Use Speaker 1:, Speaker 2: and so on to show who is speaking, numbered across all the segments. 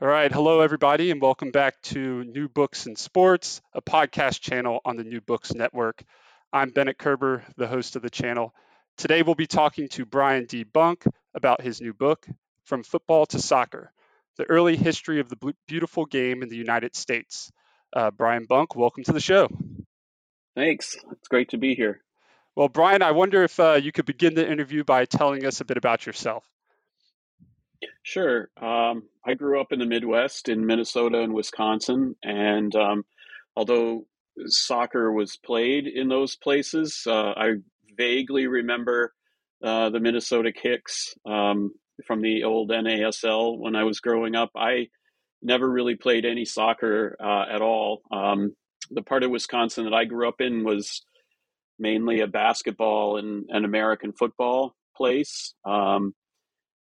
Speaker 1: All right. Hello, everybody, and welcome back to New Books in Sports, a podcast channel on the New Books Network. I'm Bennett Kerber, the host of the channel. Today, we'll be talking to Brian D. Bunk about his new book, From Football to Soccer The Early History of the Beautiful Game in the United States. Uh, Brian Bunk, welcome to the show.
Speaker 2: Thanks. It's great to be here.
Speaker 1: Well, Brian, I wonder if uh, you could begin the interview by telling us a bit about yourself.
Speaker 2: Sure. Um, I grew up in the Midwest in Minnesota and Wisconsin. And um, although soccer was played in those places, uh, I vaguely remember uh, the Minnesota Kicks um, from the old NASL when I was growing up. I never really played any soccer uh, at all. Um, the part of Wisconsin that I grew up in was mainly a basketball and, and American football place. Um,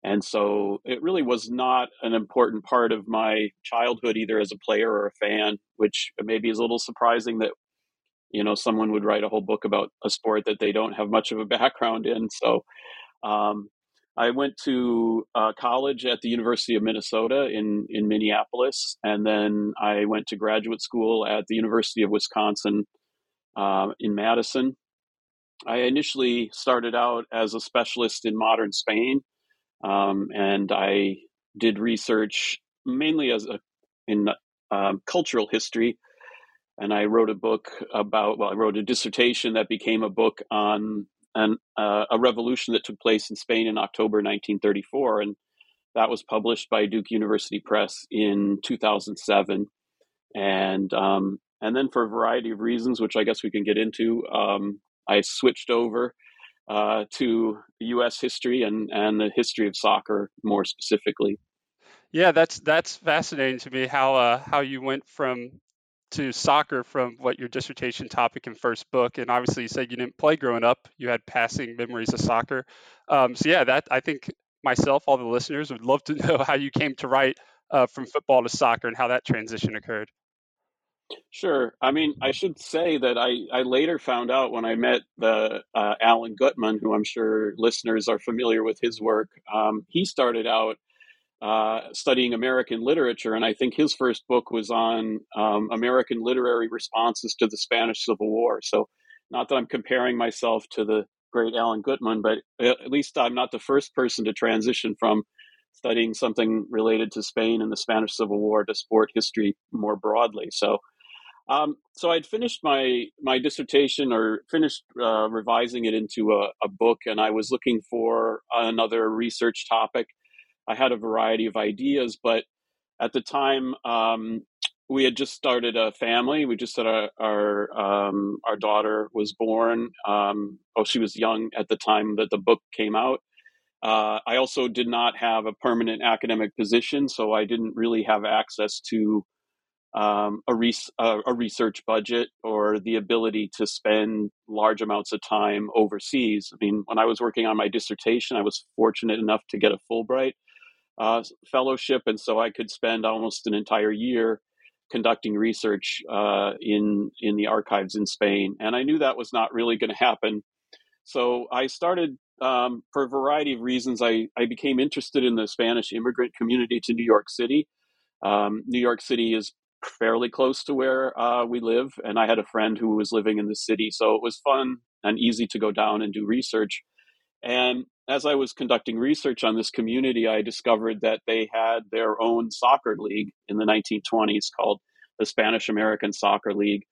Speaker 2: and so it really was not an important part of my childhood, either as a player or a fan, which maybe is a little surprising that, you know, someone would write a whole book about a sport that they don't have much of a background in. So um, I went to uh, college at the University of Minnesota in, in Minneapolis, and then I went to graduate school at the University of Wisconsin uh, in Madison. I initially started out as a specialist in modern Spain um, and I did research mainly as a in um, cultural history, and I wrote a book about. Well, I wrote a dissertation that became a book on an, uh, a revolution that took place in Spain in October 1934, and that was published by Duke University Press in 2007. And um, and then for a variety of reasons, which I guess we can get into, um, I switched over uh, to U.S. history and and the history of soccer more specifically.
Speaker 1: Yeah, that's that's fascinating to me how uh, how you went from to soccer from what your dissertation topic and first book, and obviously you said you didn't play growing up. You had passing memories of soccer. Um, so yeah, that I think myself, all the listeners would love to know how you came to write uh, from football to soccer and how that transition occurred.
Speaker 2: Sure. I mean, I should say that I, I later found out when I met the uh, Allen Guttmann, who I'm sure listeners are familiar with his work. Um, he started out uh, studying American literature, and I think his first book was on um, American literary responses to the Spanish Civil War. So, not that I'm comparing myself to the great Allen Guttmann, but at least I'm not the first person to transition from studying something related to Spain and the Spanish Civil War to sport history more broadly. So, um, so I'd finished my my dissertation or finished uh, revising it into a, a, book, and I was looking for another research topic. I had a variety of ideas, but at the time um, we had just started a family. We just had our our, um, our daughter was born. Um, oh, she was young at the time that the book came out. Uh, I also did not have a permanent academic position, so I didn't really have access to um, a, res- uh, a research budget or the ability to spend large amounts of time overseas. I mean, when I was working on my dissertation, I was fortunate enough to get a Fulbright uh, fellowship, and so I could spend almost an entire year conducting research uh, in in the archives in Spain. And I knew that was not really going to happen, so I started. Um, for a variety of reasons, I, I became interested in the Spanish immigrant community to New York City. Um, New York City is fairly close to where uh, we live, and I had a friend who was living in the city, so it was fun and easy to go down and do research. And as I was conducting research on this community, I discovered that they had their own soccer league in the 1920s called the Spanish American Soccer League.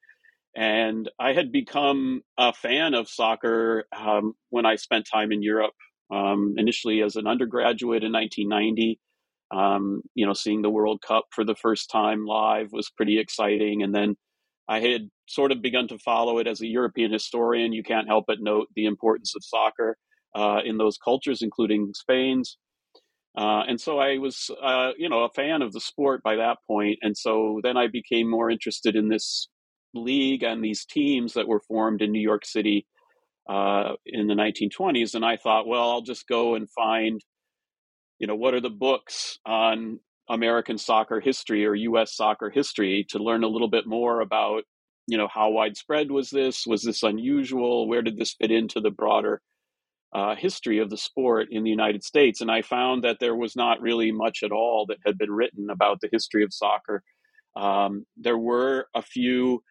Speaker 2: And I had become a fan of soccer um, when I spent time in Europe, um, initially as an undergraduate in 1990. Um, you know, seeing the World Cup for the first time live was pretty exciting. And then I had sort of begun to follow it as a European historian. You can't help but note the importance of soccer uh, in those cultures, including Spain's. Uh, and so I was, uh, you know, a fan of the sport by that point. And so then I became more interested in this league and these teams that were formed in New York City uh, in the 1920s. And I thought, well, I'll just go and find you know, what are the books on American soccer history or U.S. soccer history to learn a little bit more about, you know, how widespread was this? Was this unusual? Where did this fit into the broader uh, history of the sport in the United States? And I found that there was not really much at all that had been written about the history of soccer. Um, there were a few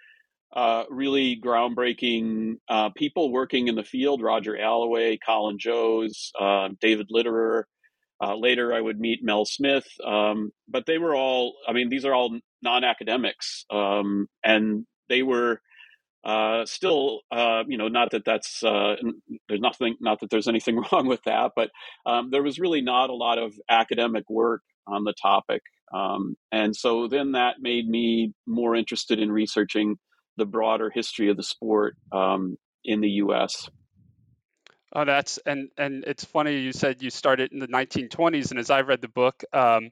Speaker 2: uh, really groundbreaking uh, people working in the field Roger Allaway, Colin Jose, uh, David Litterer. Uh, later, I would meet Mel Smith, um, but they were all, I mean, these are all non academics, um, and they were uh, still, uh, you know, not that that's, uh, there's nothing, not that there's anything wrong with that, but um, there was really not a lot of academic work on the topic. Um, and so then that made me more interested in researching the broader history of the sport um, in the US.
Speaker 1: Oh, that's and and it's funny you said you started in the 1920s, and as I read the book, um,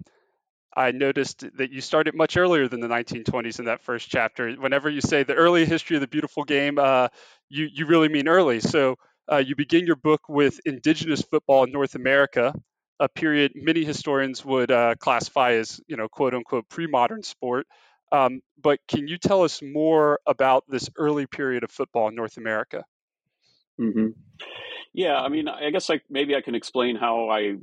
Speaker 1: I noticed that you started much earlier than the 1920s in that first chapter. Whenever you say the early history of the beautiful game, uh, you you really mean early. So uh, you begin your book with indigenous football in North America, a period many historians would uh, classify as you know quote unquote pre-modern sport. Um, but can you tell us more about this early period of football in North America?
Speaker 2: Mm-hmm. Yeah, I mean, I guess like maybe I can explain how I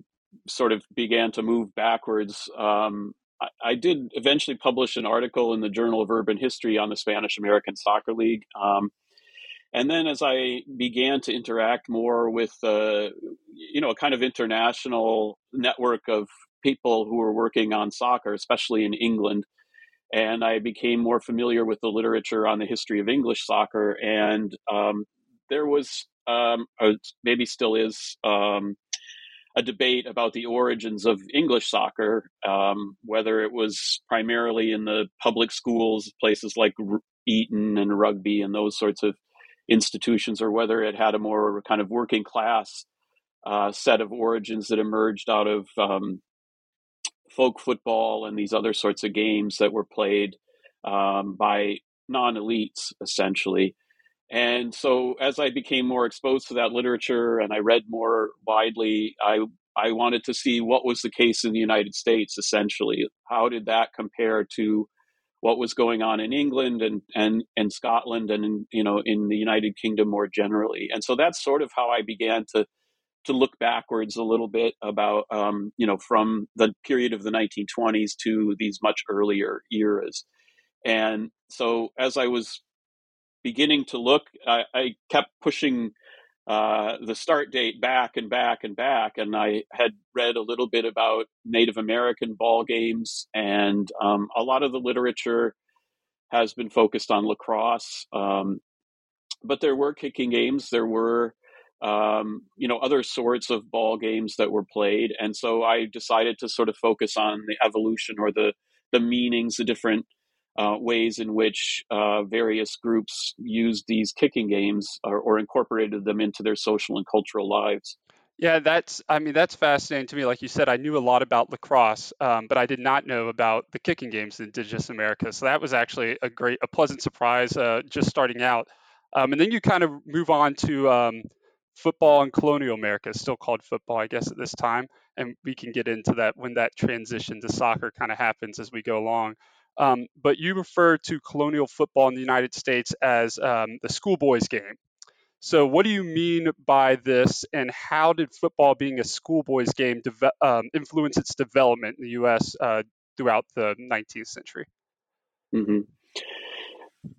Speaker 2: sort of began to move backwards. Um, I, I, did eventually publish an article in the Journal of Urban History on the Spanish American Soccer League. Um, and then as I began to interact more with, uh, you know, a kind of international network of people who were working on soccer, especially in England, and I became more familiar with the literature on the history of English soccer. And um, there was um, maybe still is um, a debate about the origins of English soccer, um, whether it was primarily in the public schools, places like Eton and rugby and those sorts of institutions, or whether it had a more kind of working class uh, set of origins that emerged out of um, folk football and these other sorts of games that were played um, by non elites, essentially. And so as I became more exposed to that literature and I read more widely, I I wanted to see what was the case in the United States essentially. How did that compare to what was going on in England and and and Scotland and in, you know in the United Kingdom more generally. And so that's sort of how I began to to look backwards a little bit about um, you know from the period of the 1920s to these much earlier eras. And so as I was beginning to look, I, I kept pushing uh, the start date back and back and back. And I had read a little bit about Native American ball games, and um, a lot of the literature has been focused on lacrosse. Um, but there were kicking games. There were um, you know other sorts of ball games that were played, and so I decided to sort of focus on the evolution or the the meanings, the different uh, ways in which uh, various groups used these kicking games or, or, incorporated them into their social and cultural lives.
Speaker 1: Yeah, that's, I mean, that's fascinating to me. Like you said, I knew a lot about lacrosse, um, but I did not know about the kicking games in Indigenous America. So that was actually a great, a pleasant surprise uh, just starting out. Um, and then you kind of move on to um, football in colonial America, still called football, I guess, at this time. And we can get into that when that transition to soccer kind of happens as we go along. Um, but you refer to colonial football in the United States as um, the schoolboys game. So, what do you mean by this, and how did football being a schoolboys game deve- um, influence its development in the U.S. Uh, throughout the 19th century?
Speaker 2: Mm-hmm.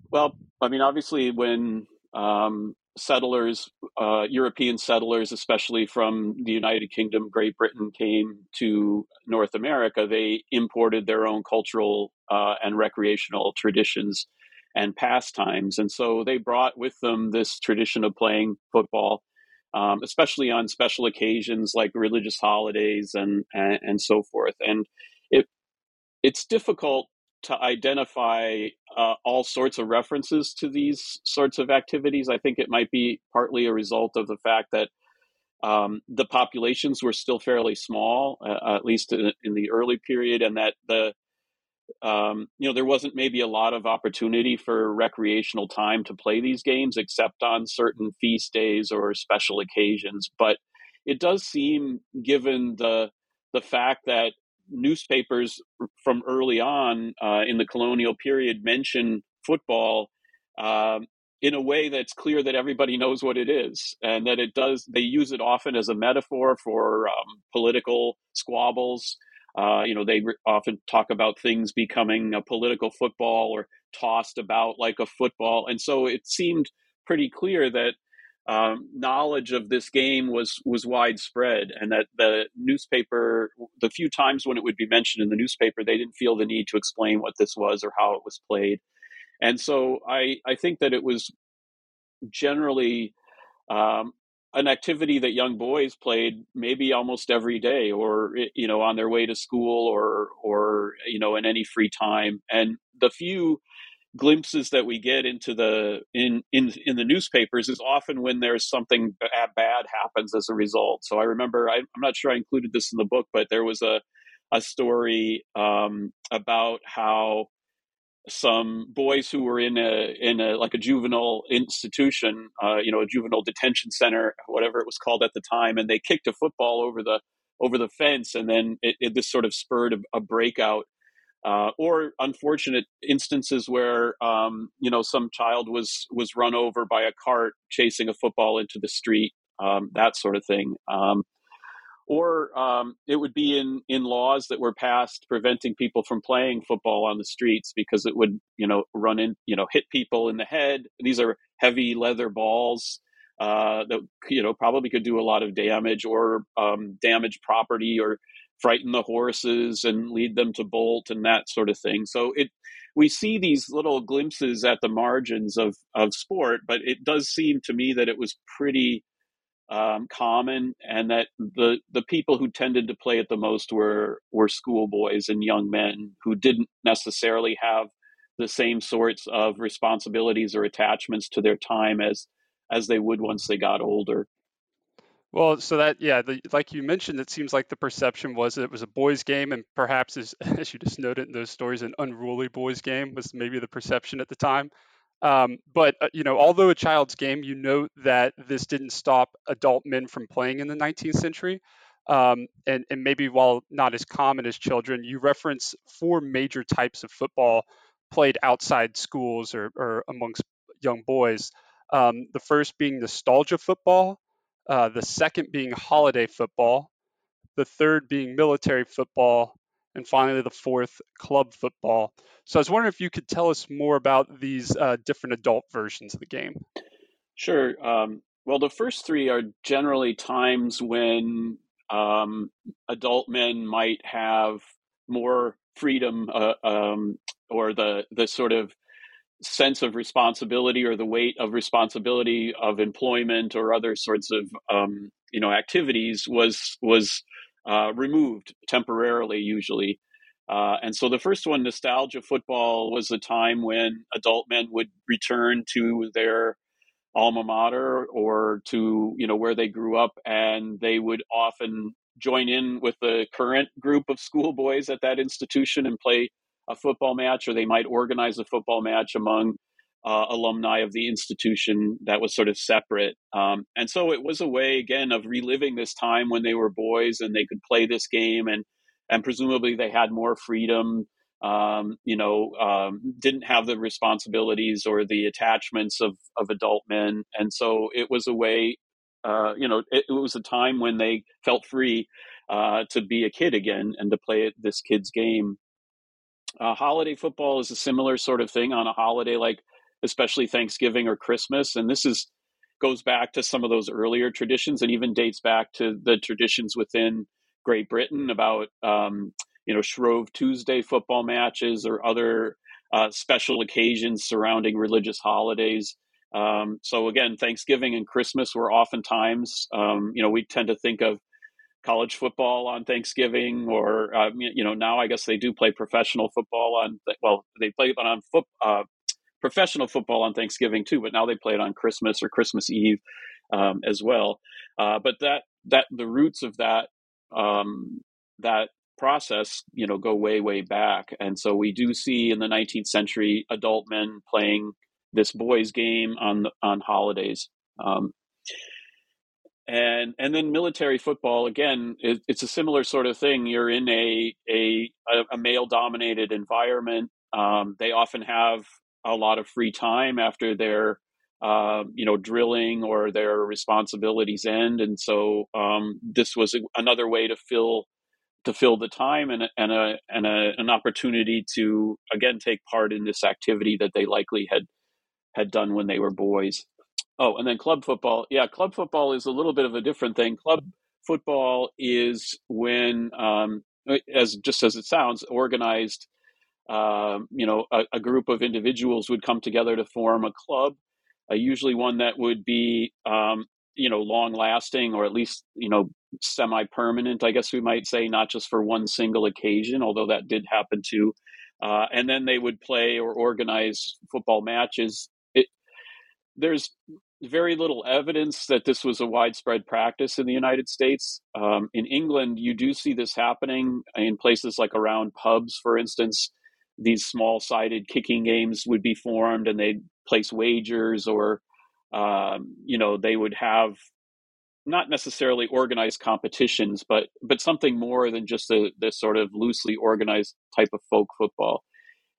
Speaker 2: Well, I mean, obviously, when um, settlers, uh, European settlers, especially from the United Kingdom, Great Britain, came to North America, they imported their own cultural uh, and recreational traditions and pastimes. And so they brought with them this tradition of playing football, um, especially on special occasions like religious holidays and, and, and so forth. And it it's difficult to identify uh, all sorts of references to these sorts of activities. I think it might be partly a result of the fact that um, the populations were still fairly small, uh, at least in, in, the early period, and that the um, you know, there wasn't maybe a lot of opportunity for recreational time to play these games except on certain feast days or special occasions. But it does seem, given the the fact that newspapers from early on uh, in the colonial period mention football um, in a way that's clear that everybody knows what it is and that it does they use it often as a metaphor for um, political squabbles uh, you know, they re- often talk about things becoming a political football or tossed about like a football. And so it seemed pretty clear that um, knowledge of this game was was widespread, and that the newspaper, the few times when it would be mentioned in the newspaper, they didn't feel the need to explain what this was or how it was played. And so I I think that it was generally um, an activity that young boys played maybe almost every day or you know on their way to school or or you know in any free time and the few glimpses that we get into the in in in the newspapers is often when there's something bad, bad happens as a result so i remember I, am not sure i included this in the book but there was a a story um, about how some boys who were in a in a like a juvenile institution, uh, you know, a juvenile detention center, whatever it was called at the time, and they kicked a football over the over the fence, and then it, it this sort of spurred a, a breakout. Uh, or unfortunate instances where um, you know some child was was run over by a cart chasing a football into the street, um, that sort of thing. Um, or um, it would be in in laws that were passed preventing people from playing football on the streets because it would you know run in you know hit people in the head these are heavy leather balls uh, that you know probably could do a lot of damage or um, damage property or frighten the horses and lead them to bolt and that sort of thing so it we see these little glimpses at the margins of of sport but it does seem to me that it was pretty um, common, and that the the people who tended to play it the most were were schoolboys and young men who didn't necessarily have the same sorts of responsibilities or attachments to their time as as they would once they got older.
Speaker 1: Well, so that yeah, the, like you mentioned, it seems like the perception was it was a boys' game, and perhaps as as you just noted in those stories, an unruly boys' game was maybe the perception at the time. Um, but uh, you know, although a child's game, you note that this didn't stop adult men from playing in the 19th century. Um, and, and maybe while not as common as children, you reference four major types of football played outside schools or, or amongst young boys. Um, the first being nostalgia football, uh, the second being holiday football, the third being military football, and finally the fourth, club football. So I was wondering if you could tell us more about these uh, different adult versions of the game.
Speaker 2: Sure. Um, well, the first three are generally times when um, adult men might have more freedom uh, um, or the the sort of sense of responsibility or the weight of responsibility of employment or other sorts of um, you know activities was was uh, removed temporarily, usually. Uh, and so the first one, nostalgia football, was a time when adult men would return to their alma mater or to you know where they grew up and they would often join in with the current group of schoolboys at that institution and play a football match or they might organize a football match among uh, alumni of the institution that was sort of separate um, and so it was a way again of reliving this time when they were boys and they could play this game and and presumably they had more freedom um, you know, um, didn't have the responsibilities or the attachments of, of adult men. And so it was a way, uh, you know, it, it, was a time when they felt free uh, to be a kid again and to play this kid's game. Uh, holiday football is a similar sort of thing on a holiday like especially Thanksgiving or Christmas. And this is goes back to some of those earlier traditions and even dates back to the traditions within Great Britain about um, you know Shrove Tuesday football matches or other uh, special occasions surrounding religious holidays. Um, so again, Thanksgiving and Christmas were oftentimes, um, you know, we tend to think of college football on Thanksgiving, or uh, you know, now I guess they do play professional football on. Well, they play it on foot, uh, professional football on Thanksgiving too, but now they play it on Christmas or Christmas Eve um, as well. Uh, but that that the roots of that um, that process, you know, go way, way back. And so we do see in the 19th century adult men playing this boys' game on on holidays. Um, and and then military football again it, it's a similar sort of thing you're in a a, a male dominated environment um, they often have a lot of free time after their uh, you know drilling or their responsibilities end and so um, this was a, another way to fill to fill the time and, and, a, and a, an opportunity to again take part in this activity that they likely had had done when they were boys. Oh, and then club football. Yeah, club football is a little bit of a different thing. Club football is when, um, as just as it sounds, organized. Um, you know, a, a, group of individuals would come together to form a club, uh, usually one that would be um, you know long lasting or at least you know semi permanent i guess we might say not just for one single occasion although that did happen too uh, and then they would play or organize football matches there's very little evidence that this was a widespread practice in the united states um, in england you do see this happening in places like around pubs for instance these small sided kicking games would be formed and they'd place wagers or um, you know they would have not necessarily organized competitions, but but something more than just a this sort of loosely organized type of folk football.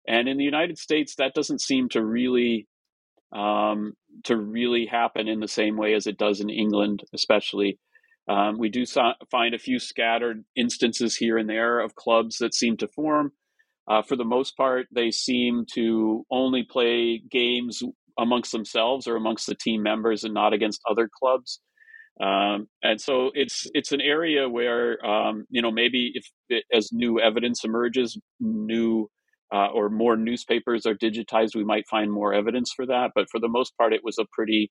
Speaker 2: And in the United States, that doesn't seem to really um, to really happen in the same way as it does in England, especially. Um, we do so- find a few scattered instances here and there of clubs that seem to form. Uh, for the most part, they seem to only play games amongst themselves or amongst the team members and not against other clubs. Um, and so it's it's an area where um, you know maybe if it, as new evidence emerges, new uh, or more newspapers are digitized, we might find more evidence for that. But for the most part, it was a pretty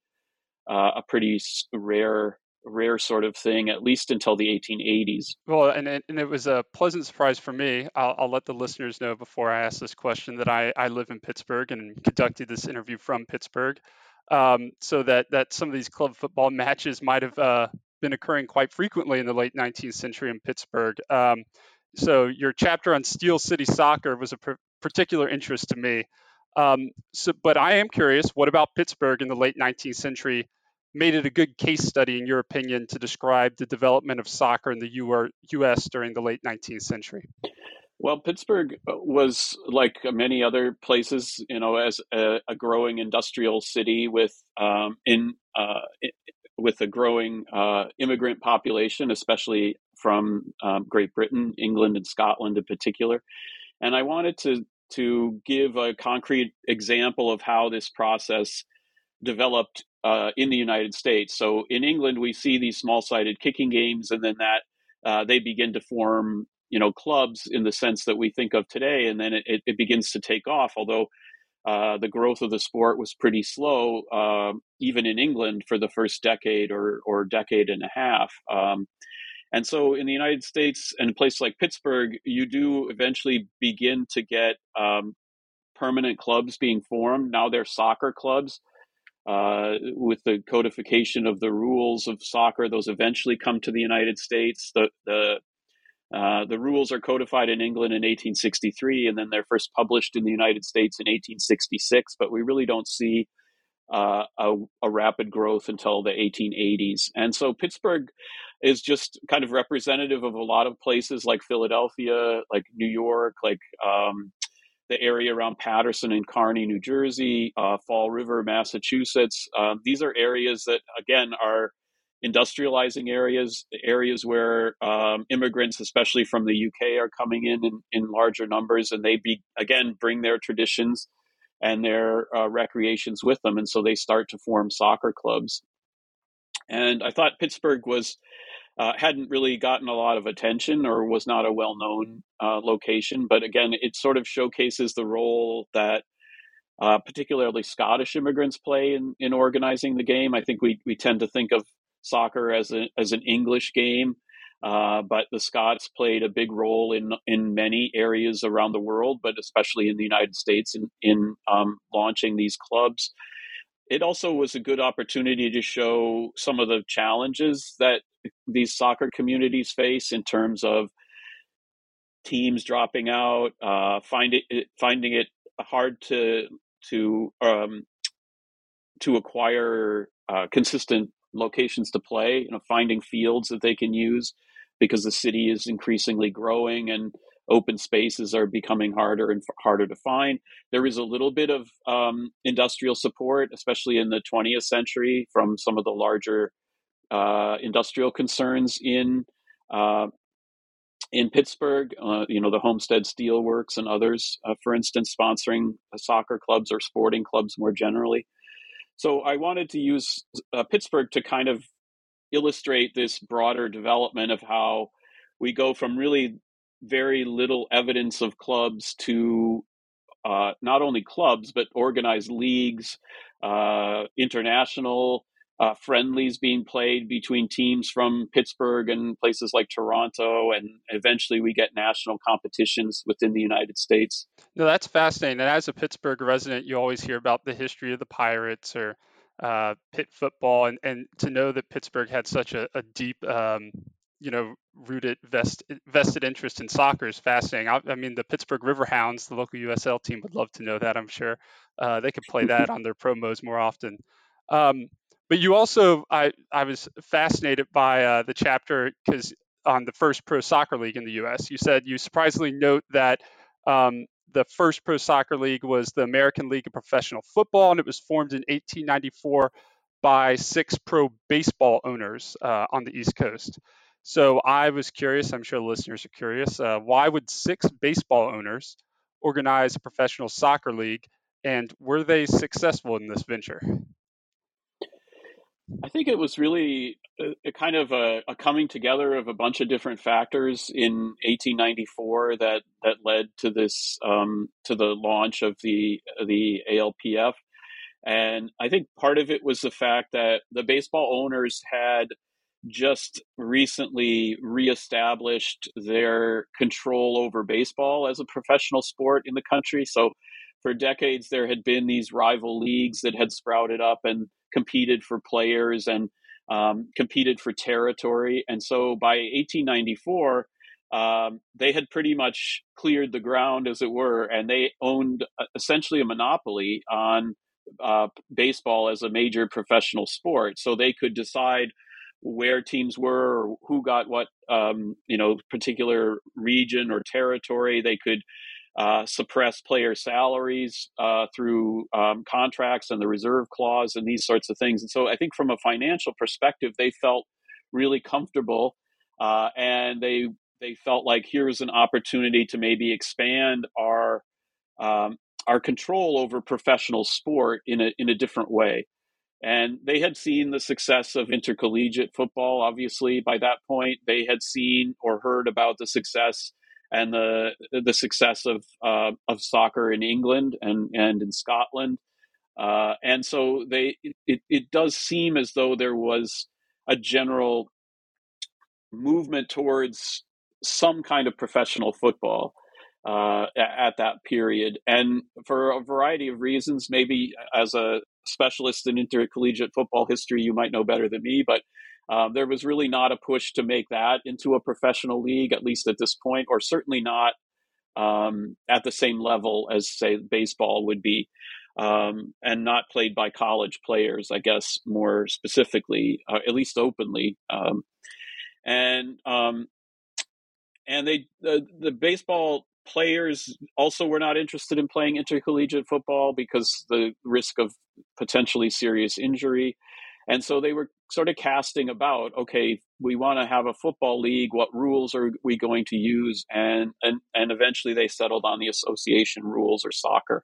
Speaker 2: uh, a pretty rare rare sort of thing, at least until the 1880s.
Speaker 1: Well, and it, and it was a pleasant surprise for me. I'll, I'll, let the listeners know before I ask this question that I, I live in Pittsburgh and conducted this interview from Pittsburgh. Um, so that, that some of these club football matches might have uh, been occurring quite frequently in the late 19th century in Pittsburgh. Um, so your chapter on Steel City soccer was a pr- particular interest to me. Um, so, but I am curious, what about Pittsburgh in the late 19th century made it a good case study, in your opinion, to describe the development of soccer in the U.S. during the late 19th century?
Speaker 2: Well, Pittsburgh uh, was like many other places, you know, as a, a growing industrial city with um, in uh, with a growing uh, immigrant population, especially from um, Great Britain, England, and Scotland in particular. And I wanted to to give a concrete example of how this process developed uh, in the United States. So in England, we see these small-sided kicking games, and then that uh, they begin to form, you know, clubs in the sense that we think of today, and then it, it begins to take off. Although uh, the growth of the sport was pretty slow, um, even in England for the first decade or or decade and a half. Um, and so in the United States and a place like Pittsburgh, you do eventually begin to get um, permanent clubs being formed. Now they're soccer clubs uh, with the codification of the rules of soccer, those eventually come to the United States. The the uh, the rules are codified in England in 1863, and then they're first published in the United States in 1866. But we really don't see uh, a, a, rapid growth until the 1880s. And so Pittsburgh is just kind of representative of a lot of places like Philadelphia, like New York, like um, the area around Paterson and Kearny, New Jersey, uh, Fall River, Massachusetts. Uh, these are areas that, again, are industrializing areas, areas where um, immigrants, especially from the UK, are coming in, in in, larger numbers, and they be again bring their traditions and their uh, recreations with them, and so they start to form soccer clubs. And I thought Pittsburgh was uh, hadn't really gotten a lot of attention or was not a well known uh, location. But again, it sort of showcases the role that uh, particularly Scottish immigrants play in, in organizing the game. I think we, we tend to think of soccer as, a, as an English game. Uh, but the Scots played a big role in in many areas around the world, but especially in the United States in in um, launching these clubs it also was a good opportunity to show some of the challenges that these soccer communities face in terms of teams dropping out, uh, finding it, finding it hard to to um, to acquire uh, consistent locations to play. You know, finding fields that they can use because the city is increasingly growing and open spaces are becoming harder and harder to find. There is a little bit of um, industrial support, especially in the 20th century, from some of the larger uh, industrial concerns in uh, in Pittsburgh. Uh, you know, the Homestead Steel Works and others, uh, for instance, sponsoring soccer clubs or sporting clubs more generally. So I wanted to use uh, Pittsburgh to kind of illustrate this broader development of how we go from really very little evidence of clubs to uh, not only clubs but organized leagues, uh, international uh, friendlies being played between teams from Pittsburgh and places like Toronto, and eventually we get national competitions within the United States.
Speaker 1: No, that's fascinating. And as a Pittsburgh resident, you always hear about the history of the Pirates or uh, Pitt football, and, and to know that Pittsburgh had such a, a deep um, you know rooted vest, vested interest in soccer is fascinating. I, I, mean, the Pittsburgh Riverhounds, the local USL team, would love to know that. I'm sure uh, they could play that on their promos more often. Um, but you also, I, I was fascinated by uh, the chapter because on the first pro soccer league in the U.S., you said you surprisingly note that um, the first pro soccer league was the American League of Professional Football, and it was formed in 1894 by six pro baseball owners uh, on the East Coast. So I was curious, I'm sure the listeners are curious, uh, why would six baseball owners organize a professional soccer league and were they successful in this venture?
Speaker 2: I think it was really a, a kind of a, a, coming together of a bunch of different factors in 1894 that that led to this um, to the launch of the the ALPF, and I think part of it was the fact that the baseball owners had just recently reestablished their control over baseball as a professional sport in the country. So, for decades, there had been these rival leagues that had sprouted up and competed for players and um, competed for territory. And so, by 1894, um, they had pretty much cleared the ground, as it were, and they owned uh, essentially a monopoly on uh, baseball as a major professional sport. So they could decide where teams were or who got what um, you know particular region or territory they could uh, suppress player salaries uh, through um, contracts and the reserve clause and these sorts of things and so i think from a financial perspective they felt really comfortable uh, and they they felt like here's an opportunity to maybe expand our um, our control over professional sport in a in a different way and they had seen the success of intercollegiate football, obviously, by that point. They had seen or heard about the success and the the success of uh, of soccer in England and, and in Scotland. Uh, and so they it, it does seem as though there was a general movement towards some kind of professional football uh, at that period. And for a variety of reasons, maybe as a specialist in intercollegiate football history. You might know better than me, but um, there was really not a push to make that into a professional league, at least at this point, or certainly not um, at the same level as, say, baseball would be, um, and not played by college players, I guess, more specifically, uh, at least openly. Um, and um, and they the, the baseball players also were not interested in playing intercollegiate football because the risk of potentially serious injury and so they were sort of casting about, okay, we want to have a football league. What rules are we going to use? And and and eventually they settled on the association rules or soccer.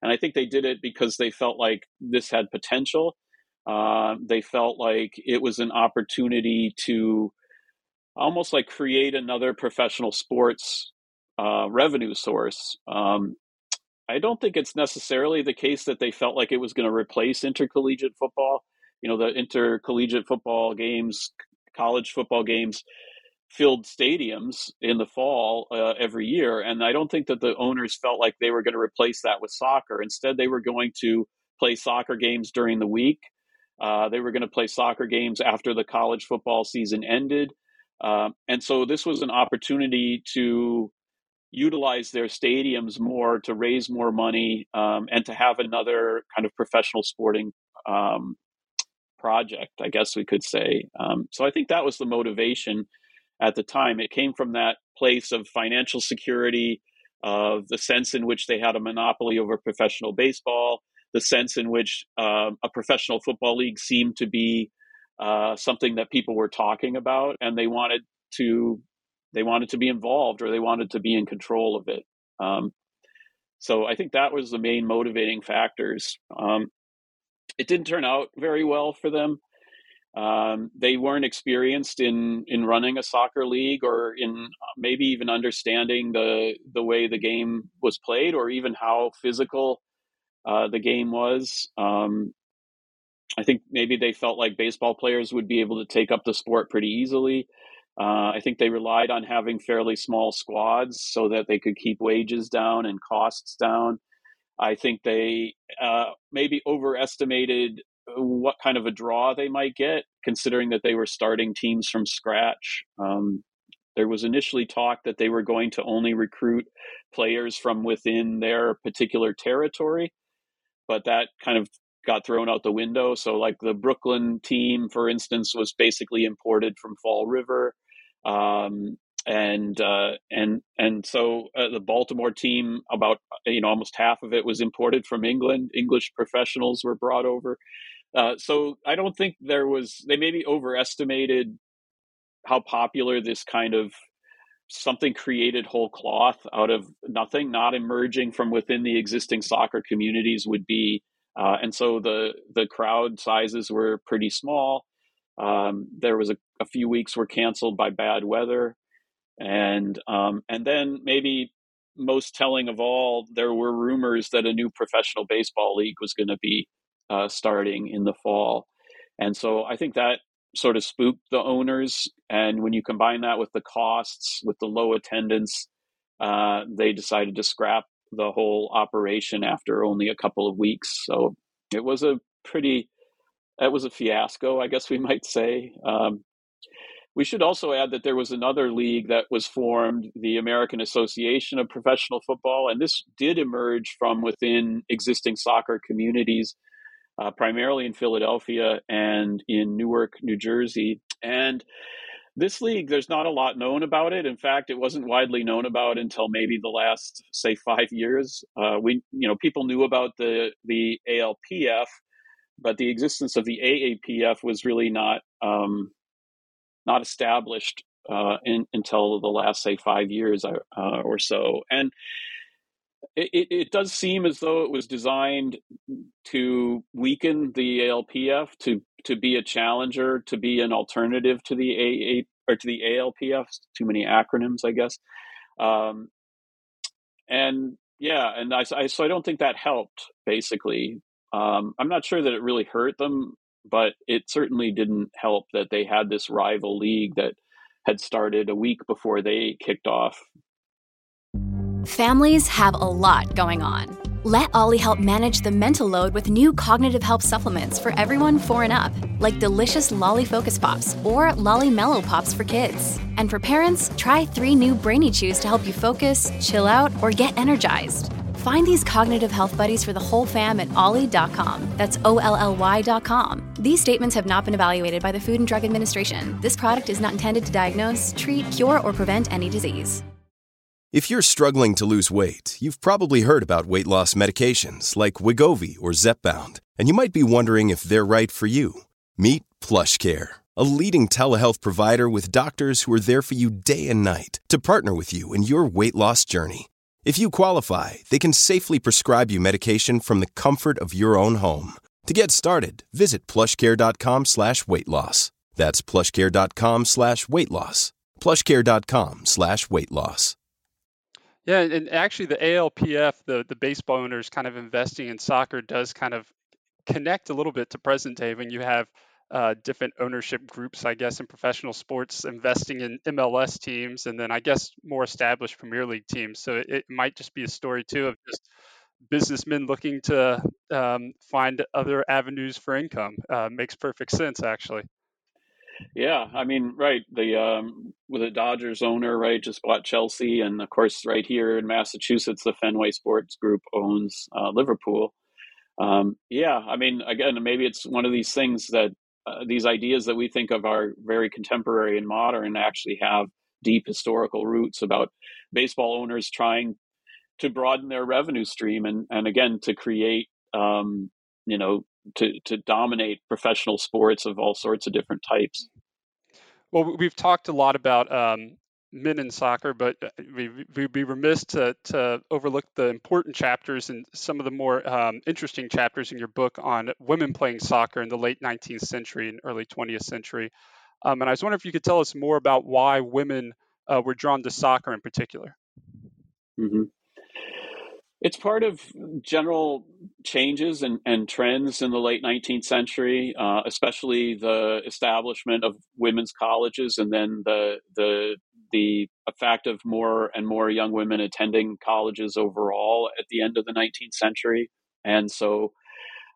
Speaker 2: And I think they did it because they felt like this had potential. Uh, they felt like it was an opportunity to almost like create another professional sports uh, revenue source. Um, I don't think it's necessarily the case that they felt like it was going to replace intercollegiate football you know the intercollegiate football games college football games filled stadiums in the fall uh, every year. And i don't think that the owners felt like they were going to replace that with soccer. Instead they were going to play soccer games during the week. Uh, they were going to play soccer games after the college football season ended. Um, and so this was an opportunity to utilize their stadiums more to raise more money um, and to have another kind of professional sporting um, project, I guess we could say. Um, so I think that was the motivation at the time. It came from that place of financial security, of the sense in which they had a monopoly over professional baseball, the sense in which uh, a professional football league seemed to be uh, something that people were talking about, and they wanted to they wanted to be involved or they wanted to be in control of it. Um, so I think that was the main motivating factors. Um, it didn't turn out very well for them. Um, they weren't experienced in in running a soccer league or in maybe even understanding the the way the game was played or even how physical uh, the game was. Um, I think maybe they felt like baseball players would be able to take up the sport pretty easily. Uh, I think they relied on having fairly small squads so that they could keep wages down and costs down. I think they uh, maybe overestimated what kind of a draw they might get, considering that they were starting teams from scratch. Um, there was initially talk that they were going to only recruit players from within their particular territory, but that kind of got thrown out the window. So, like the Brooklyn team, for instance, was basically imported from Fall River. Um, and uh, and and so uh, the Baltimore team, about you know almost half of it was imported from England. English professionals were brought over. Uh, so I don't think there was. They maybe overestimated how popular this kind of something created whole cloth out of nothing, not emerging from within the existing soccer communities would be. Uh, and so the the crowd sizes were pretty small. Um, there was a, a few weeks were canceled by bad weather and um, and then maybe most telling of all, there were rumors that a new professional baseball league was going to be uh, starting in the fall, and so I think that sort of spooked the owners. And when you combine that with the costs, with the low attendance, uh, they decided to scrap the whole operation after only a couple of weeks. So it was a pretty, it was a fiasco, I guess we might say. Um, we should also add that there was another league that was formed, the American Association of Professional Football, and this did emerge from within existing soccer communities, uh, primarily in Philadelphia and in Newark, New Jersey. And this league, there's not a lot known about it. In fact, it wasn't widely known about until maybe the last, say, five years. Uh, we, you know, people knew about the the ALPF, but the existence of the AAPF was really not um, not established uh, in, until the last, say, five years uh, uh, or so. And it, it, does seem as though it was designed to weaken the ALPF, to to be a challenger, to be an alternative to the AA or to the ALPF. Too many acronyms, I guess. Um, and yeah, and I, I, so I don't think that helped. Basically, um, I'm not sure that it really hurt them but it certainly didn't help that they had this rival league that had started a week before they kicked off.
Speaker 3: Families have a lot going on. Let OLLY help manage the mental load with new cognitive help supplements for everyone four and up, like delicious OLLY Focus Pops or OLLY Mellow Pops for kids. And for parents, try three new Brainy Chews to help you focus, chill out, or get energized. Find these cognitive health buddies for the whole fam at olly.com. That's O L L Y.com. These statements have not been evaluated by the Food and Drug Administration. This product is not intended to diagnose, treat, cure, or prevent any disease.
Speaker 4: If you're struggling to lose weight, you've probably heard about weight loss medications like Wegovy or Zepbound, and you might be wondering if they're right for you. Meet PlushCare, a leading telehealth provider with doctors who are there for you day and night to partner with you in your weight loss journey. If you qualify, they can safely prescribe you medication from the comfort of your own home. To get started, visit plushcare.com slash weight loss. That's plushcare.com slash weight loss. plushcare.com slash weight loss.
Speaker 1: Yeah, and actually the ALPF, the the baseball owners kind of investing in soccer does kind of connect a little bit to present day when you have uh, different ownership groups, I guess, in professional sports investing in MLS teams, and then I guess more established Premier League teams. So it, it might just be a story too of just businessmen looking to um, find other avenues for income. Uh, makes perfect sense, actually.
Speaker 2: Yeah, I mean, right. The um, with the Dodgers owner, right, just bought Chelsea, and of course, right here in Massachusetts, the Fenway Sports Group owns uh, Liverpool. Um, yeah, I mean, again, maybe it's one of these things that uh, these ideas that we think of are very contemporary and modern actually have deep historical roots about baseball owners trying to broaden their revenue stream and and again to create um, you know to to dominate professional sports of all sorts of different types.
Speaker 1: Well, we've talked a lot about um, men in soccer, but uh, we, would be remiss to, to overlook the important chapters and some of the more um, interesting chapters in your book on women playing soccer in the late 19th century and early 20th century. Um, and I was wondering if you could tell us more about why women uh, were drawn to soccer in particular.
Speaker 2: Mm-hmm. It's part of general changes and, and trends in the late 19th century, uh, especially the establishment of women's colleges and then the, the, the effect of more and more young women attending colleges overall at the end of the 19th century. And so,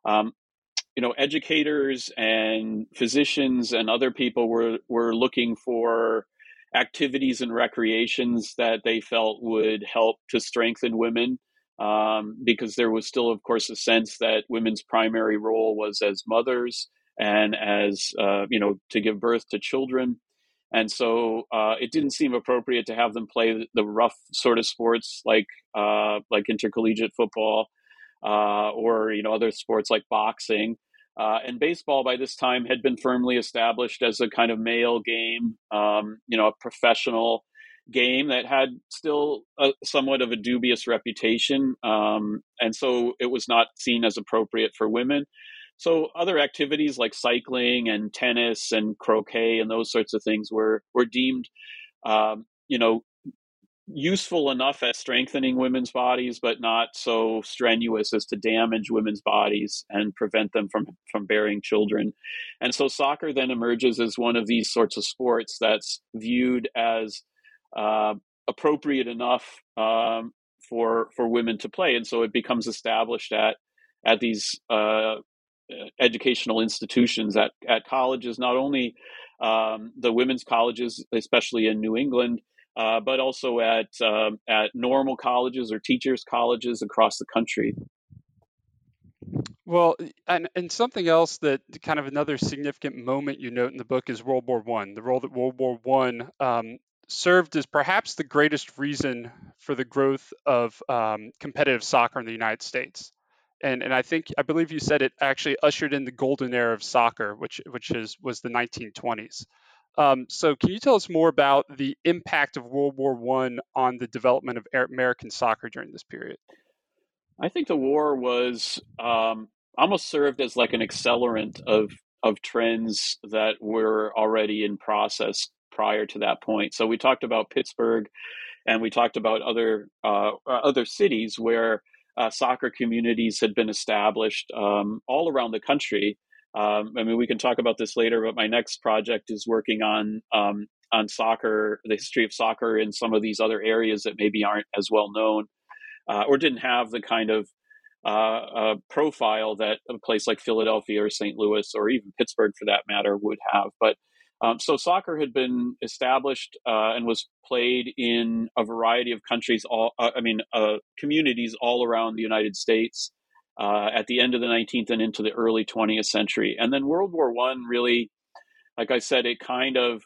Speaker 2: um, you know, educators and physicians and other people were, were looking for activities and recreations that they felt would help to strengthen women um, because there was still, of course, a sense that women's primary role was as mothers and as uh, you know to give birth to children, and so uh, it didn't seem appropriate to have them play the rough sort of sports like uh, like intercollegiate football uh, or you know other sports like boxing. Uh, and baseball by this time had been firmly established as a kind of male game, um, you know, a professional game that had still a, somewhat of a dubious reputation. Um, and so it was not seen as appropriate for women. So other activities like cycling and tennis and croquet and those sorts of things were were deemed, um, you know, useful enough at strengthening women's bodies, but not so strenuous as to damage women's bodies and prevent them from from bearing children. And so soccer then emerges as one of these sorts of sports that's viewed as uh, appropriate enough um, for for women to play, and so it becomes established at at these uh, educational institutions at at colleges, not only um, the women's colleges, especially in New England. Uh, but also at um, at normal colleges or teachers colleges across the country.
Speaker 1: Well, and and something else that kind of another significant moment you note in the book is World War One, the role that World War One um, served as perhaps the greatest reason for the growth of um, competitive soccer in the United States. And, and I think I believe you said it actually ushered in the golden era of soccer, which which is was the 1920s. Um, so can you tell us more about the impact of World War One on the development of American soccer during this period?
Speaker 2: I think the war was um, almost served as like an accelerant of of trends that were already in process prior to that point. So we talked about Pittsburgh, and we talked about other uh, other cities where uh, soccer communities had been established um, all around the country. Um, I mean, we can talk about this later, but my next project is working on um, on soccer, the history of soccer in some of these other areas that maybe aren't as well known uh, or didn't have the kind of uh, profile that a place like Philadelphia or St. Louis or even Pittsburgh, for that matter, would have. But um, so soccer had been established uh, and was played in a variety of countries. All uh, I mean, uh, communities all around the United States uh, at the end of the 19th and into the early 20th century. And then World War One really, like I said, it kind of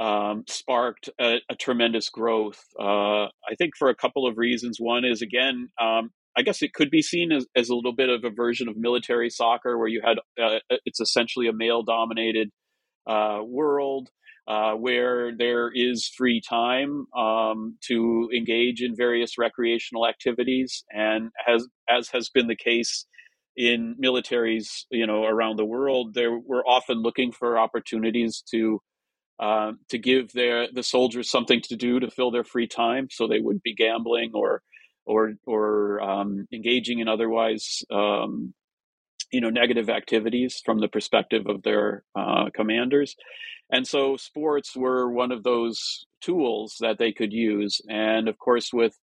Speaker 2: um, sparked a, a, tremendous growth. Uh, I think for a couple of reasons. One is again, um, I guess it could be seen as, as, a little bit of a version of military soccer, where you had uh, it's essentially a male-dominated uh, world. Uh, where there is free time um, to engage in various recreational activities, and has as has been the case in militaries, you know, around the world, they were often looking for opportunities to uh, to give their the soldiers something to do to fill their free time. So they would be gambling or or or um, engaging in otherwise um, you know negative activities from the perspective of their uh, commanders. And so sports were one of those tools that they could use. And of course, with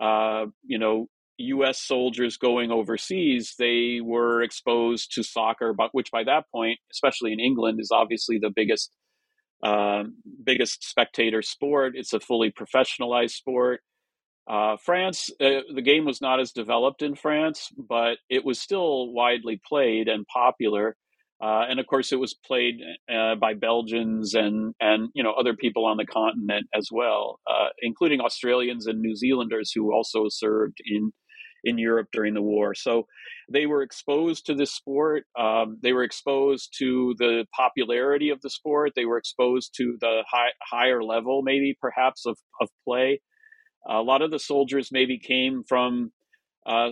Speaker 2: uh, you know U.S. soldiers going overseas, they were exposed to soccer, but which by that point, especially in England, is obviously the biggest um, biggest spectator sport. It's a fully professionalized sport. Uh, France, uh, the game was not as developed in France, but it was still widely played and popular. Uh, and of course, it was played uh, by Belgians and and you know other people on the continent as well, uh, including Australians and New Zealanders who also served in in Europe during the war. So they were exposed to this sport. Um, they were exposed to the popularity of the sport. They were exposed to the high, higher level, maybe perhaps, of, of play. A lot of the soldiers maybe came from uh,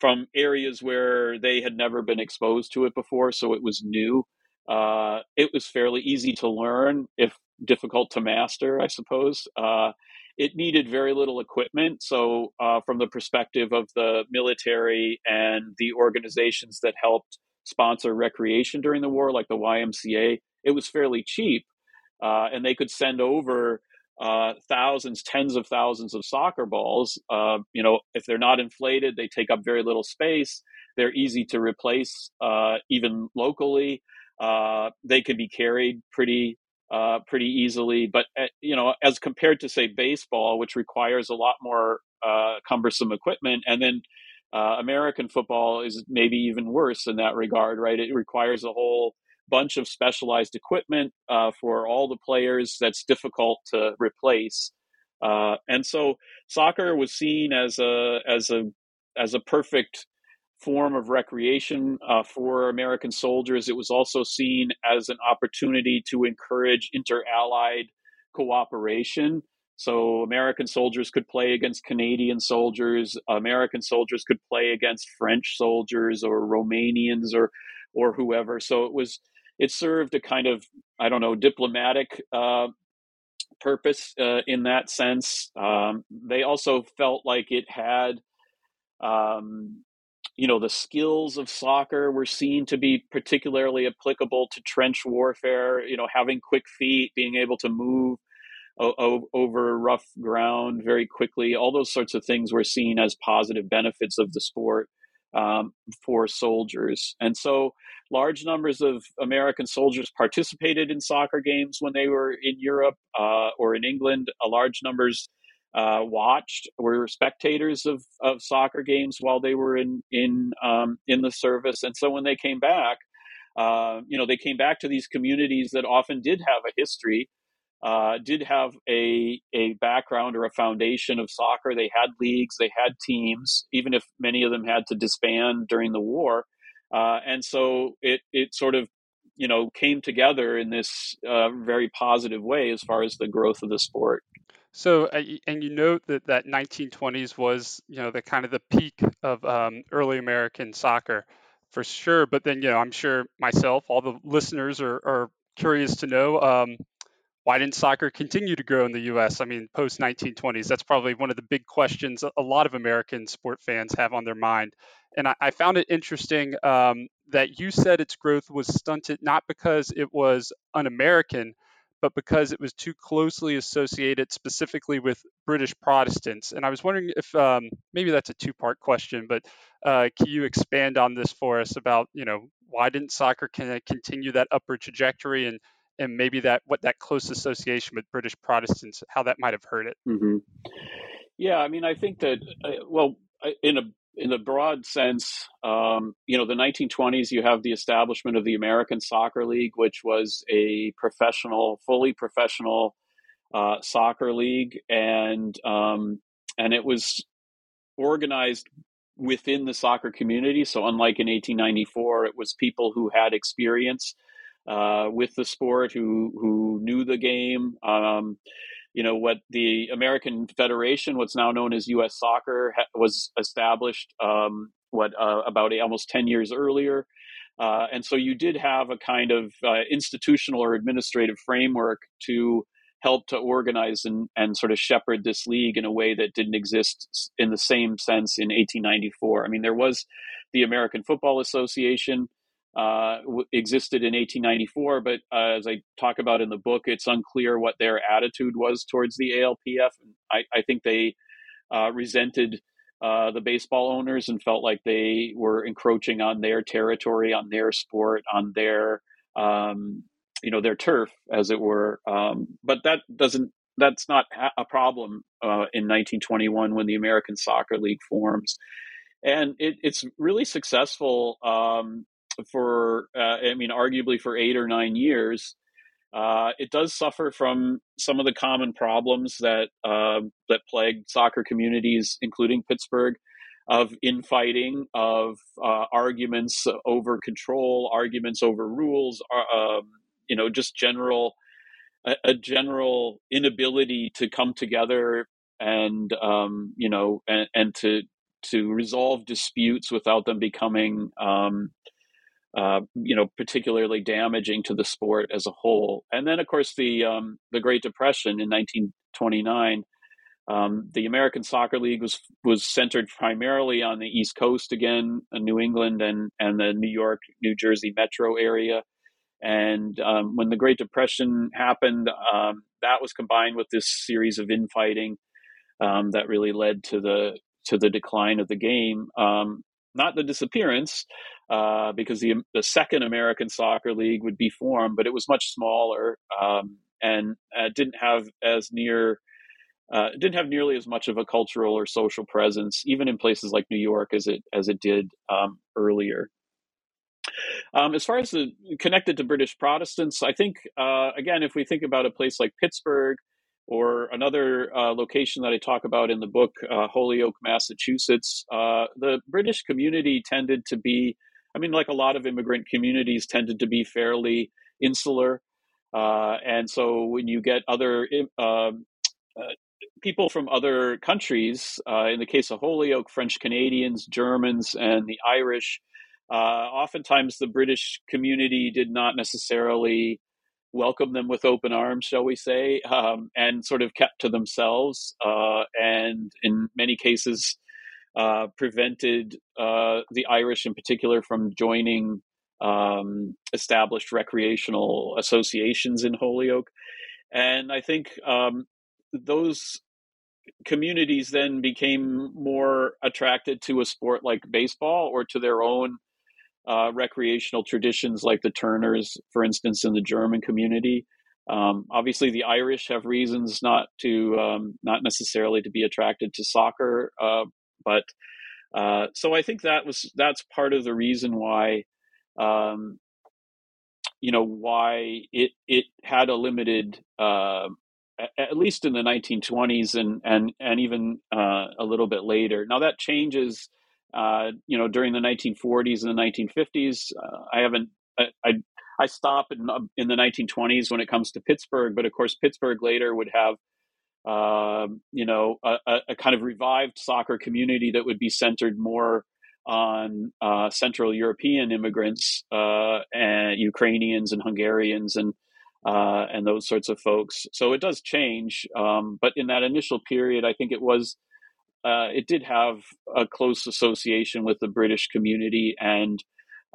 Speaker 2: from areas where they had never been exposed to it before, so it was new. Uh, it was fairly easy to learn, if difficult to master, I suppose. Uh, it needed very little equipment. So, uh, from the perspective of the military and the organizations that helped sponsor recreation during the war, like the YMCA, it was fairly cheap. Uh, and they could send over uh, thousands, tens of thousands of soccer balls. Uh, you know, if they're not inflated, they take up very little space. They're easy to replace, uh, even locally. Uh, they can be carried pretty uh, pretty easily. But uh, you know, as compared to say baseball, which requires a lot more cumbersome equipment, and then American football is maybe even worse in that regard, right? It requires a whole bunch of specialized equipment uh, for all the players that's difficult to replace. Uh, and so soccer was seen as a as a as a perfect form of recreation uh, for American soldiers. It was also seen as an opportunity to encourage inter allied cooperation. So, American soldiers could play against Canadian soldiers, American soldiers could play against French soldiers or Romanians or, or whoever. So, it was it served a kind of I don't know diplomatic uh, purpose uh, in that sense. Um, they also felt like it had um, you know the skills of soccer were seen to be particularly applicable to trench warfare you know having quick feet being able to move over rough ground very quickly all those sorts of things were seen as positive benefits of the sport um, for soldiers. And so large numbers of american soldiers participated in soccer games when they were in europe uh, or in england. A large numbers uh, watched were spectators of, of soccer games while they were in in um, in the service, and so when they came back, uh, you know, they came back to these communities that often did have a history, uh, did have a a background or a foundation of soccer. They had leagues, they had teams, even if many of them had to disband during the war, uh, and so it it sort of you know came together in this uh, very positive way as far as the growth of the sport.
Speaker 1: So, uh, and you note that that 1920s was, you know, the kind of the peak of um, early American soccer, for sure. But then, you know, I'm sure myself, all the listeners are, are curious to know um, why didn't soccer continue to grow in the U.S. I mean, post 1920s, that's probably one of the big questions a lot of American sport fans have on their mind. And I, I found it interesting um, that you said its growth was stunted not because it was un-American, but because it was too closely associated specifically with British Protestants. And I was wondering if um, maybe that's a two-part question, but uh, can you expand on this for us about you know why didn't soccer continue that upward trajectory and and maybe that what that close association with British Protestants how that might have hurt it.
Speaker 2: Mm-hmm. Yeah, I mean, I think that uh, well, in a in a broad sense, um, you know, the 1920s, you have the establishment of the American Soccer League, which was a professional, fully professional uh, soccer league, and um, and it was organized within the soccer community. So, unlike in 1894, it was people who had experience uh, with the sport, who who knew the game. Um, you know what the American Federation, what's now known as U.S. Soccer, ha- was established um, what uh, about almost ten years earlier, uh, and so you did have a kind of uh, institutional or administrative framework to help to organize and, and sort of shepherd this league in a way that didn't exist in the same sense in 1894. I mean, there was the American Football Association, uh, existed in 1894, but uh, as I talk about in the book, it's unclear what their attitude was towards the ALPF. I, I think they uh, resented uh, the baseball owners and felt like they were encroaching on their territory, on their sport, on their um, you know their turf, as it were. Um, but that doesn't that's not a problem uh, in 1921 when the American Soccer League forms and it, it's really successful um, for, uh, I mean, arguably for eight or nine years. Uh, it does suffer from some of the common problems that uh, that plague soccer communities, including Pittsburgh, of infighting, of uh, arguments over control, arguments over rules, uh, um, you know, just general a, a, general inability to come together and um, you know and, and to to resolve disputes without them becoming um, uh, you know, particularly damaging to the sport as a whole. And then, of course, the um, the Great Depression in 1929. Um, the American Soccer League was was centered primarily on the East Coast again, uh, New England and and the New York, New Jersey metro area. And um, when the Great Depression happened, um, that was combined with this series of infighting um, that really led to the to the decline of the game. Um, not the disappearance, uh, because the the second American Soccer League would be formed, but it was much smaller um, and uh, didn't have as near. Uh, didn't have nearly as much of a cultural or social presence, even in places like New York, as it as it did um, earlier. Um, as far as the connected to British Protestants, I think uh, again, if we think about a place like Pittsburgh, or another uh, location that I talk about in the book, uh, Holyoke, Massachusetts, uh, the British community tended to be, I mean, like a lot of immigrant communities, tended to be fairly insular. Uh, and so when you get other um, uh, people from other countries, uh, in the case of Holyoke, French Canadians, Germans, and the Irish, oftentimes the British community did not necessarily welcome them with open arms, shall we say, um, and sort of kept to themselves, uh, and in many cases uh, prevented uh, the Irish, in particular, from joining um, established recreational associations in Holyoke. And I think um, those communities then became more attracted to a sport like baseball or to their own uh, recreational traditions like the Turners, for instance, in the German community. Um, obviously, the Irish have reasons not to, um, not necessarily to be attracted to soccer, uh, but uh, so I think that was that's part of the reason why, um, you know, why it it had a limited, uh, at least in the 1920s and and and even uh, a little bit later. Now that changes uh, you know, during the 1940s and the 1950s. Uh, I haven't, I, I, I stop in, in, the 1920s when it comes to Pittsburgh, but of course, Pittsburgh later would have, uh, you know, a, a, kind of revived soccer community that would be centered more on uh, Central European immigrants uh, and Ukrainians and Hungarians and uh, and those sorts of folks. So it does change, um, but in that initial period, I think it was uh, it did have a close association with the British community, and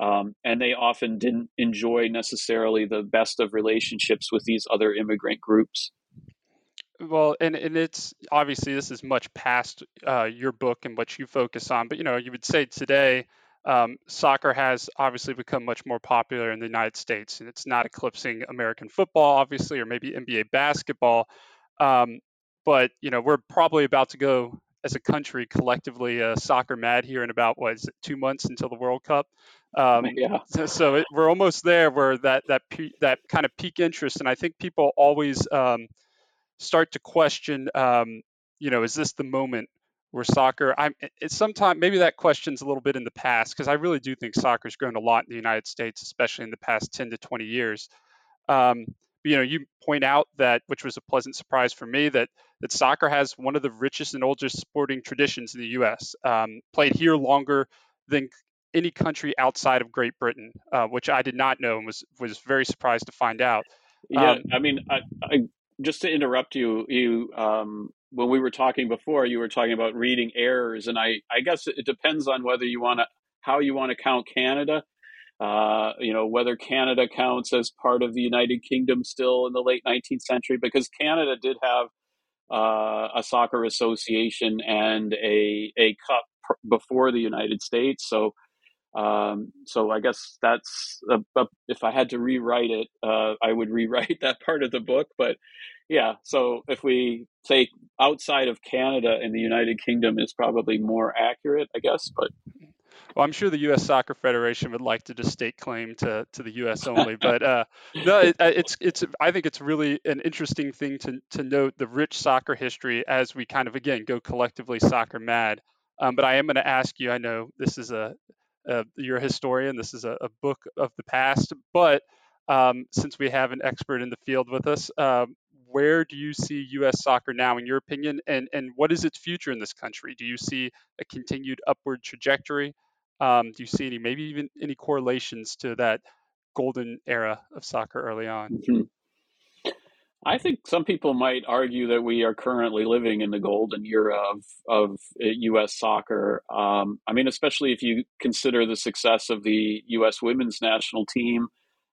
Speaker 2: Um, and they often didn't enjoy necessarily the best of relationships with these other immigrant groups.
Speaker 1: Well, and, and it's obviously this is much past uh, your book and what you focus on, but you know, you would say today um, soccer has obviously become much more popular in the United States, and it's not eclipsing American football, obviously, or maybe NBA basketball. Um, but you know, we're probably about to go as a country collectively uh, soccer mad here in about what is it, two months until the World Cup. Um,
Speaker 2: yeah.
Speaker 1: So, so it, we're almost there, where that that that kind of peak interest, and I think people always um, start to question, um, you know, is this the moment where soccer? I'm. It's sometimes maybe that question's a little bit in the past because I really do think soccer's grown a lot in the United States, especially in the past 10 to 20 years. Um, you know, you point out that, which was a pleasant surprise for me, that that soccer has one of the richest and oldest sporting traditions in the U.S. Um, played here longer than any country outside of Great Britain, uh, which I did not know and was was very surprised to find out.
Speaker 2: Yeah, um, I mean, I, I, just to interrupt you, you um, when we were talking before, you were talking about reading errors, and I I guess it depends on whether you want to how you want to count Canada. Uh, you know whether Canada counts as part of the United Kingdom still in the late 19th century, because Canada did have uh, a soccer association and a a cup before the United States. So um, so I guess that's a, a, if I had to rewrite it, uh, I would rewrite that part of the book. But yeah, so if we say outside of Canada and the United Kingdom is probably more accurate, I guess. But
Speaker 1: well, I'm sure the U.S. Soccer Federation would like to just stake claim to, to the U.S. only, but uh, no, it, uh, it's it's. I think it's really an interesting thing to to note the rich soccer history as we kind of again go collectively soccer mad. Um, but I am going to ask you. I know this is a uh, you're a historian. This is a, a book of the past. But um, since we have an expert in the field with us, um, where do you see U.S. soccer now, in your opinion, and and what is its future in this country? Do you see a continued upward trajectory? Um, do you see any, maybe even any correlations to that golden era of soccer early on?
Speaker 2: Mm-hmm. I think some people might argue that we are currently living in the golden era of, of U.S. soccer. Um, I mean, especially if you consider the success of the U.S. women's national team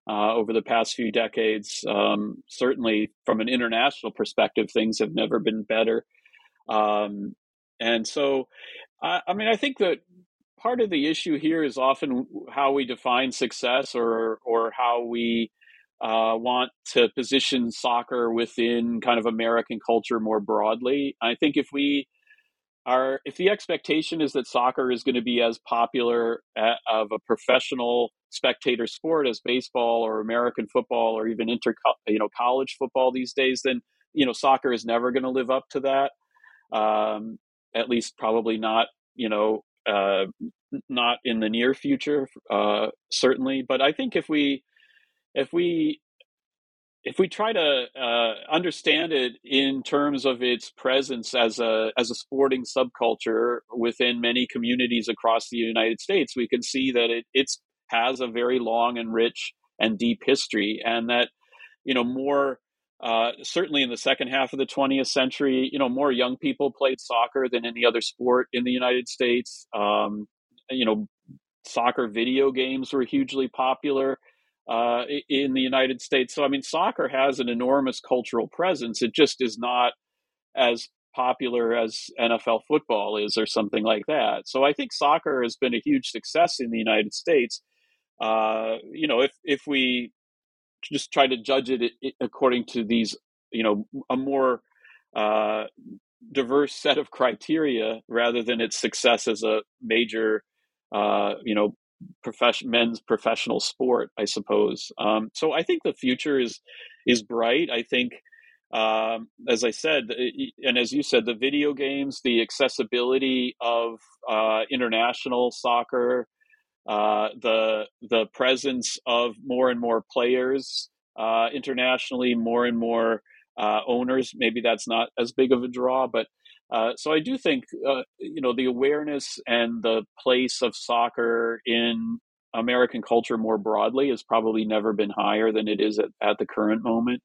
Speaker 2: uh, over the past few decades. Um, certainly, from an international perspective, things have never been better. Um, and so, I, I mean, I think that part of the issue here is often how we define success or or how we uh, want to position soccer within kind of American culture more broadly. I think if we are, if the expectation is that soccer is going to be as popular at, of a professional spectator sport as baseball or American football or even inter, you know, college football these days, then you know, soccer is never going to live up to that. Um, at least, probably not. You know, uh, not in the near future, uh, certainly. But I think if we if we if we try to uh, understand it in terms of its presence as a as a sporting subculture within many communities across the United States, we can see that it it's has a very long and rich and deep history, and that you know more uh, certainly in the second half of the 20th century, you know more young people played soccer than any other sport in the United States. Um, you know, soccer video games were hugely popular uh, in the United States. So, I mean, soccer has an enormous cultural presence. It just is not as popular as NFL football is or something like that. So, I think soccer has been a huge success in the United States. Uh, you know, if if we just try to judge it according to these, you know, a more uh, diverse set of criteria rather than its success as a major, uh, you know, profession men's professional sport, I suppose. Um, so I think the future is is bright. I think, um, as I said, and as you said, the video games, the accessibility of uh, international soccer, uh, the the presence of more and more players uh, internationally, more and more uh, owners. Maybe that's not as big of a draw, but uh, so I do think uh, you know the awareness and the place of soccer in American culture more broadly has probably never been higher than it is at, at the current moment.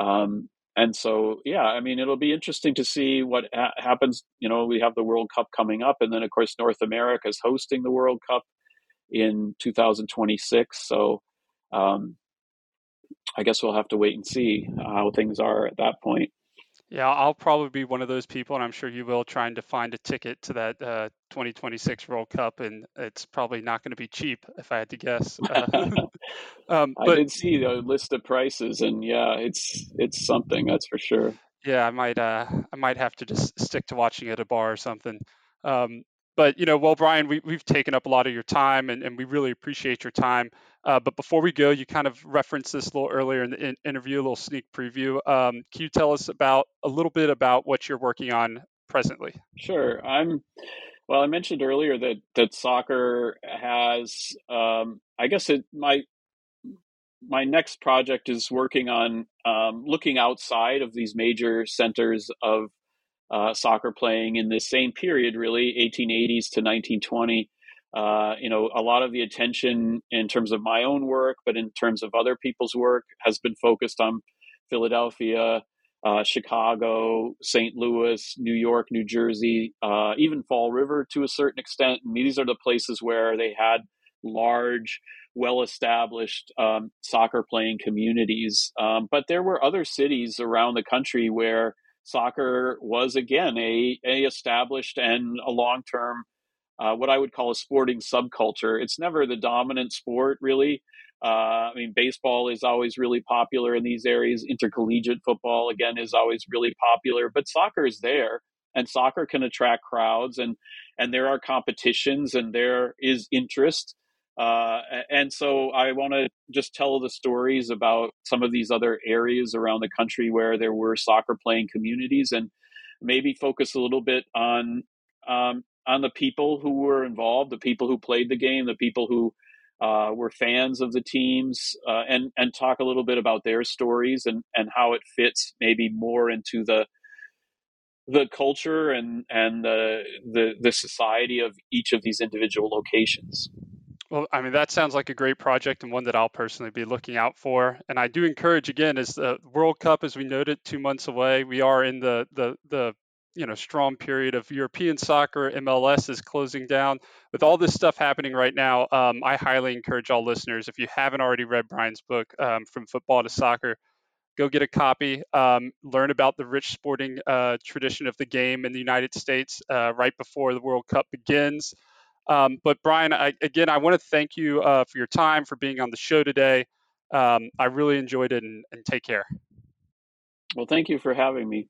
Speaker 2: Um, and so, yeah, I mean, it'll be interesting to see what ha- happens. You know, we have the World Cup coming up, and then of course North America is hosting the World Cup in 2026. So um, I guess we'll have to wait and see how things are at that point.
Speaker 1: Yeah, I'll probably be one of those people, and I'm sure you will, trying to find a ticket to that uh, 2026 World Cup, and it's probably not going to be cheap, if I had to guess. Uh,
Speaker 2: um, but, I did see the list of prices, and yeah, it's it's something that's for sure.
Speaker 1: Yeah, I might uh, I might have to just stick to watching at a bar or something. Um, but you know, well, Brian, we, we've taken up a lot of your time, and, and we really appreciate your time. Uh, but before we go, you kind of referenced this a little earlier in the in- interview, a little sneak preview. Um, can you tell us about a little bit about what you're working on presently?
Speaker 2: Sure. I'm. Well, I mentioned earlier that that soccer has. Um, I guess it my my next project is working on um, looking outside of these major centers of uh, soccer playing in this same period, really 1880s to 1920. Uh, you know, a lot of the attention in terms of my own work, but in terms of other people's work, has been focused on Philadelphia, uh, Chicago, St. Louis, New York, New Jersey, uh, even Fall River to a certain extent. And these are the places where they had large, well established um, soccer playing communities. Um, but there were other cities around the country where soccer was, again, a, a established and a long term uh, what I would call a sporting subculture. It's never the dominant sport, really. Uh, I mean, baseball is always really popular in these areas. Intercollegiate football, again, is always really popular. But soccer is there, and soccer can attract crowds, and and there are competitions, and there is interest. Uh, and so I want to just tell the stories about some of these other areas around the country where there were soccer playing communities, and maybe focus a little bit on um, on the people who were involved, the people who played the game, the people who uh, were fans of the teams, uh, and and talk a little bit about their stories and and how it fits maybe more into the the culture and and the the the society of each of these individual locations.
Speaker 1: Well, I mean that sounds like a great project and one that I'll personally be looking out for. And I do encourage again, as the World Cup, as we noted, two months away, we are in the the the you know strong period of European soccer. MLS is closing down. With all this stuff happening right now, um, I highly encourage all listeners, if you haven't already read Brian's book, um, From Football to Soccer, go get a copy. Um, learn about the rich sporting uh, tradition of the game in the United States uh, right before the World Cup begins. Um, but Brian, I, again, I want to thank you uh, for your time, for being on the show today. Um, I really enjoyed it, and, and take care.
Speaker 2: Well, thank you for having me.